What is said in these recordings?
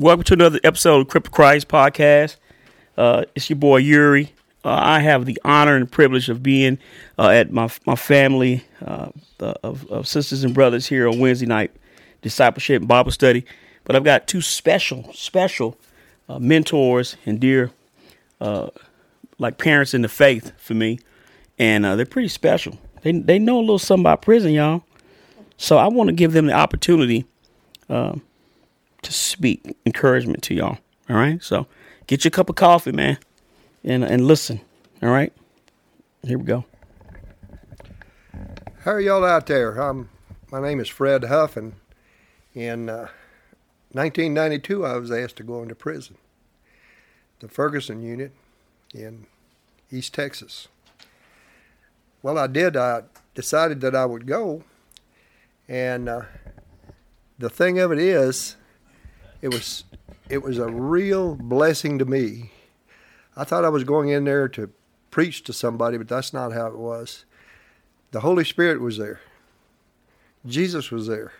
Welcome to another episode of Crip To Christ Podcast. Uh, it's your boy Yuri. Uh, I have the honor and privilege of being uh, at my my family uh, of, of, sisters and brothers here on Wednesday night discipleship and Bible study. But I've got two special, special uh, mentors and dear, uh, like parents in the faith for me, and they're pretty special. They they know a little something about prison, y'all. So I want to give them the opportunity to speak encouragement to y'all. All right. So get your cup of coffee, man, and and listen. All right. Here we go. How are y'all out there? Um, my name is Fred Huff, and in uh, 1992, I was asked to go into prison, the Ferguson unit in East Texas. Well, I did. I decided that I would go, and uh, the thing of it is, it was it was a real blessing to me. I thought I was going in there to preach to somebody, but that's not how it was. The Holy Spirit was there. Jesus was there.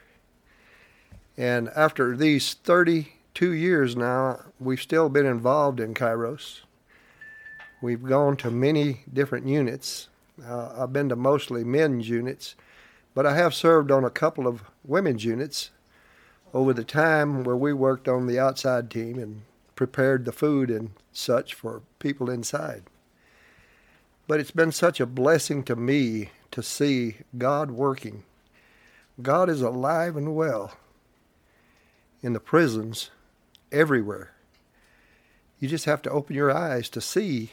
And after these 32 years now, we've still been involved in Kairos. We've gone to many different units. Uh, I've been to mostly men's units, but I have served on a couple of women's units over the time where we worked on the outside team and prepared the food and such for people inside. But it's been such a blessing to me to see God working. God is alive and well in the prisons everywhere. You just have to open your eyes to see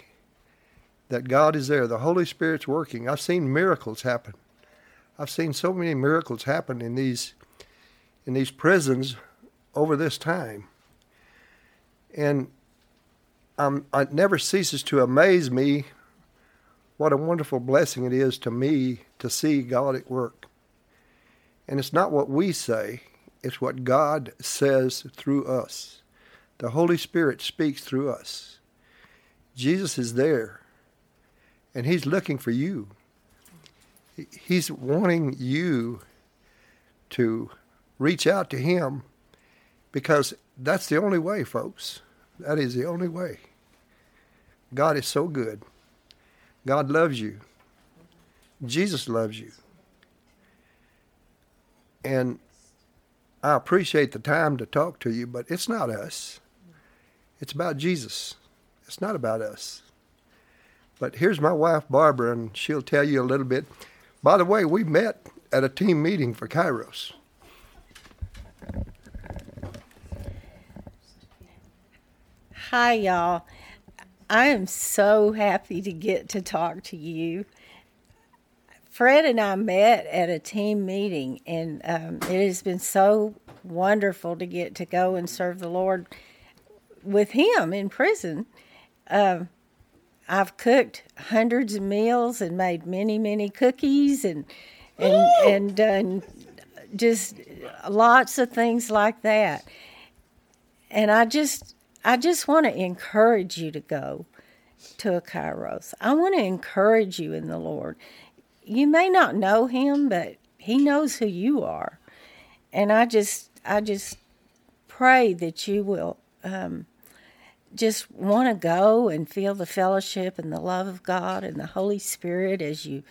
that God is there. The Holy Spirit's working. I've seen miracles happen. I've seen so many miracles happen in these in these prisons over this time. And um, it never ceases to amaze me what a wonderful blessing it is to me to see God at work. And it's not what we say, it's what God says through us. The Holy Spirit speaks through us. Jesus is there, and He's looking for you. He's wanting you to reach out to Him because that's the only way, folks. That is the only way. God is so good. God loves you. Jesus loves you. And I appreciate the time to talk to you, but it's not us. It's about Jesus. It's not about us. But here's my wife, Barbara, and she'll tell you a little bit. By the way, we met at a team meeting for Kairos. Hi, y'all. I am so happy to get to talk to you. Fred and I met at a team meeting, and um, it has been so wonderful to get to go and serve the Lord with him in prison. Um, I've cooked hundreds of meals and made many, many cookies and and and done just lots of things like that. And I just I just want to encourage you to go to a Kairos. I want to encourage you in the Lord. You may not know him, but he knows who you are. And I just I just pray that you will um, just want to go and feel the fellowship and the love of God and the Holy Spirit as you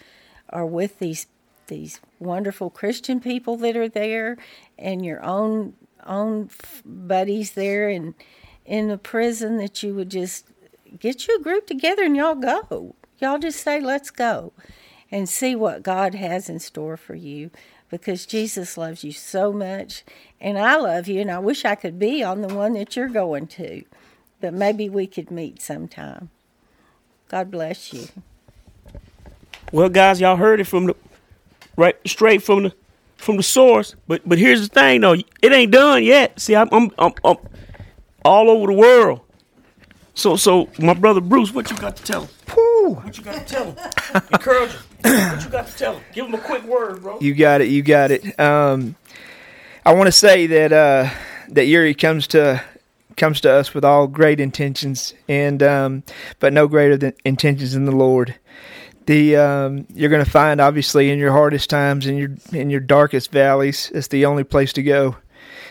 are with these these wonderful Christian people that are there and your own own buddies there and in the prison that you would just get you a group together and y'all go. Y'all just say, let's go and see what God has in store for you because Jesus loves you so much. And I love you, and I wish I could be on the one that you're going to. But maybe we could meet sometime. God bless you. Well, guys, y'all heard it from the right straight from the from the source. But but here's the thing, though, it ain't done yet. See, I'm I'm, I'm, I'm all over the world. So, so my brother Bruce, what you got to tell him? Whew. What you got to tell him? Encourage him. What you got to tell him? Give him a quick word, bro. You got it. You got it. Um, I want to say that uh, that Yuri comes to comes to us with all great intentions, and um, but no greater than intentions in the Lord. The um, you're going to find obviously in your hardest times, in your in your darkest valleys, it's the only place to go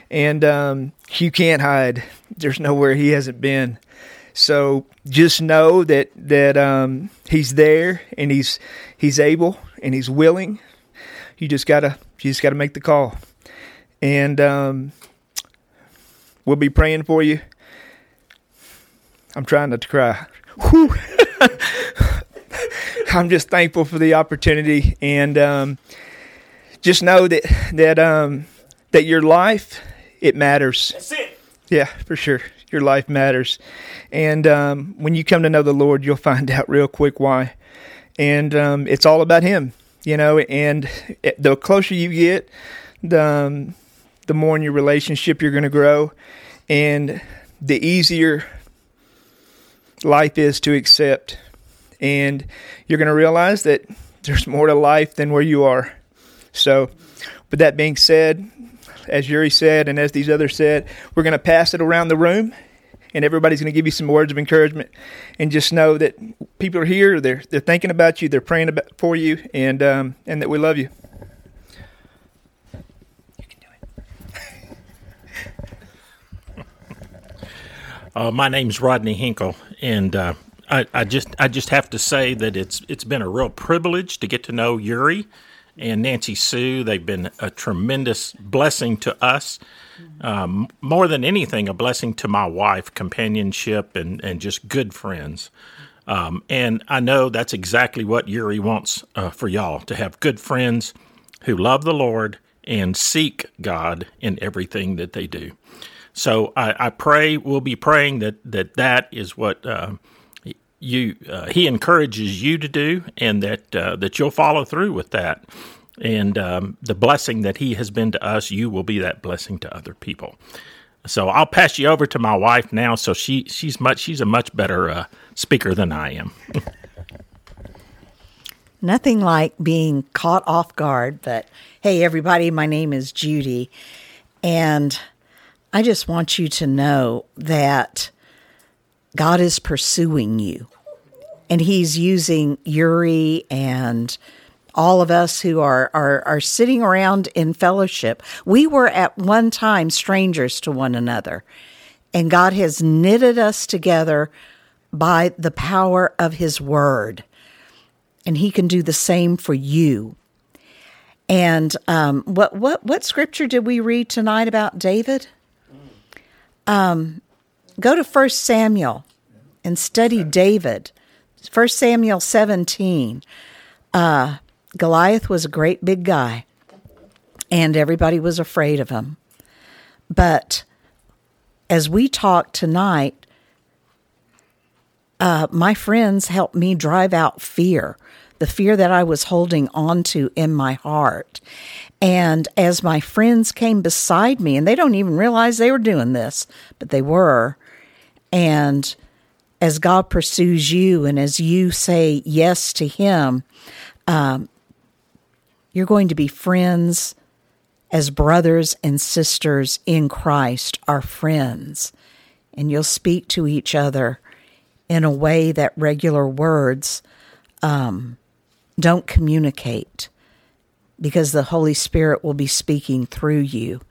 and um, you can't hide. There's nowhere he hasn't been. So just know that that um, he's there and he's he's able and he's willing. You just gotta you just gotta make the call, and um, we'll be praying for you. I'm trying not to cry. I'm just thankful for the opportunity, and um, just know that that um, that your life it matters. That's it. Yeah, for sure. Your life matters, and um, when you come to know the Lord, you'll find out real quick why. And um, it's all about Him, you know. And the closer you get, the um, the more in your relationship you're going to grow, and the easier life is to accept. And you're going to realize that there's more to life than where you are. So, with that being said, as Yuri said, and as these others said, we're going to pass it around the room, and everybody's going to give you some words of encouragement. And just know that people are here; they're they're thinking about you, they're praying about, for you, and um, and that we love you. Uh, my name's Rodney Hinkle, and uh, I, I, just I just have to say that it's it's been a real privilege to get to know Yuri and Nancy Sue. They've been a tremendous blessing to us. Um, more than anything, a blessing to my wife, companionship, and and just good friends. Um, and I know that's exactly what Yuri wants uh, for y'all to have good friends who love the Lord and seek God in everything that they do. So I, I pray we'll be praying that that that is what uh, you uh, he encourages you to do, and that uh, that you'll follow through with that. And um, the blessing that he has been to us, you will be that blessing to other people. So I'll pass you over to my wife now. So she she's much she's a much better uh, speaker than I am. Nothing like being caught off guard, but hey, everybody, my name is Judy, and I just want you to know that God is pursuing you. And He's using Yuri and all of us who are, are, are sitting around in fellowship. We were at one time strangers to one another. And God has knitted us together by the power of His Word. And He can do the same for you. And um, what, what, what scripture did we read tonight about David? Um, go to First Samuel and study David. First Samuel 17. Uh, Goliath was a great big guy, and everybody was afraid of him. But as we talk tonight, uh, my friends helped me drive out fear, the fear that I was holding on to in my heart. And as my friends came beside me, and they don't even realize they were doing this, but they were. And as God pursues you and as you say yes to Him, um, you're going to be friends as brothers and sisters in Christ are friends. And you'll speak to each other in a way that regular words um, don't communicate because the Holy Spirit will be speaking through you.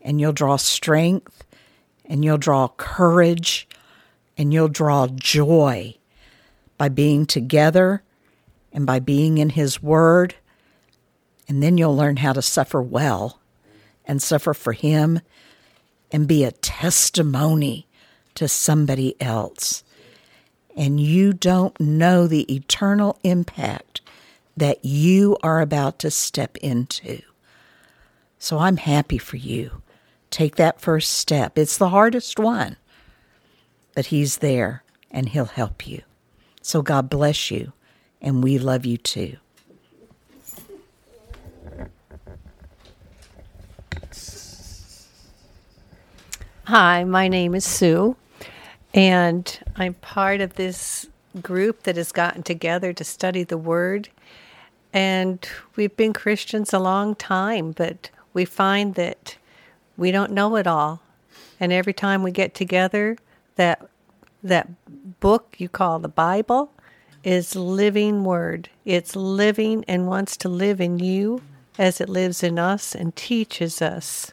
And you'll draw strength and you'll draw courage and you'll draw joy by being together and by being in His Word. And then you'll learn how to suffer well and suffer for Him and be a testimony to somebody else. And you don't know the eternal impact that you are about to step into. So I'm happy for you. Take that first step. It's the hardest one, but He's there and He'll help you. So God bless you, and we love you too. Hi, my name is Sue, and I'm part of this group that has gotten together to study the Word. And we've been Christians a long time, but we find that we don't know it all. And every time we get together, that that book you call the Bible is living word. It's living and wants to live in you as it lives in us and teaches us.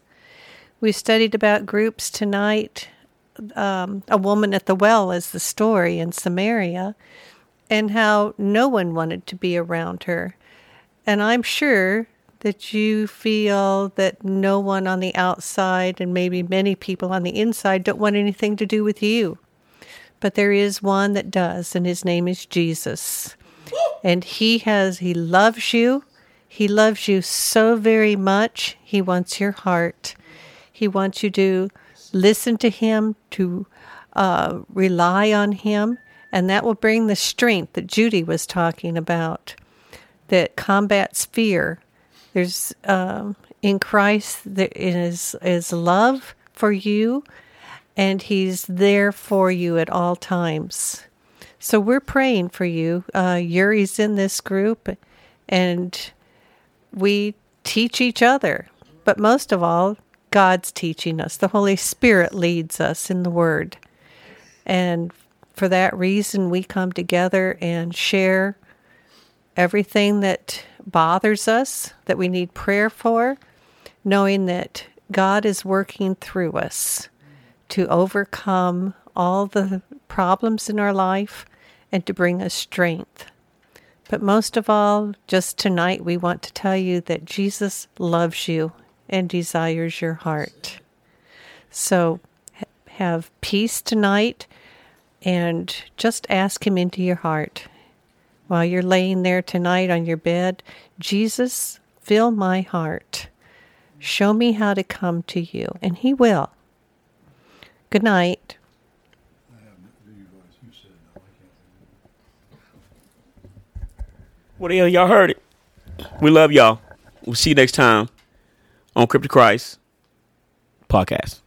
We studied about groups tonight. Um, a woman at the well is the story in Samaria, and how no one wanted to be around her. And I'm sure that you feel that no one on the outside and maybe many people on the inside don't want anything to do with you. But there is one that does, and his name is Jesus. And he has, he loves you. He loves you so very much. He wants your heart. He wants you to listen to him, to uh, rely on him, and that will bring the strength that Judy was talking about that combats fear. There's um, in Christ there is is love for you, and He's there for you at all times. So we're praying for you. Uh, Yuri's in this group, and we teach each other. But most of all, God's teaching us. The Holy Spirit leads us in the Word. And for that reason, we come together and share everything that bothers us, that we need prayer for, knowing that God is working through us to overcome all the problems in our life and to bring us strength. But most of all, just tonight, we want to tell you that Jesus loves you and desires your heart. So have peace tonight and just ask Him into your heart while you're laying there tonight on your bed, Jesus, fill my heart. Show me how to come to you. And He will. Good night. Well, y'all heard it. We love y'all. We'll see you next time on Crip To Christ podcast.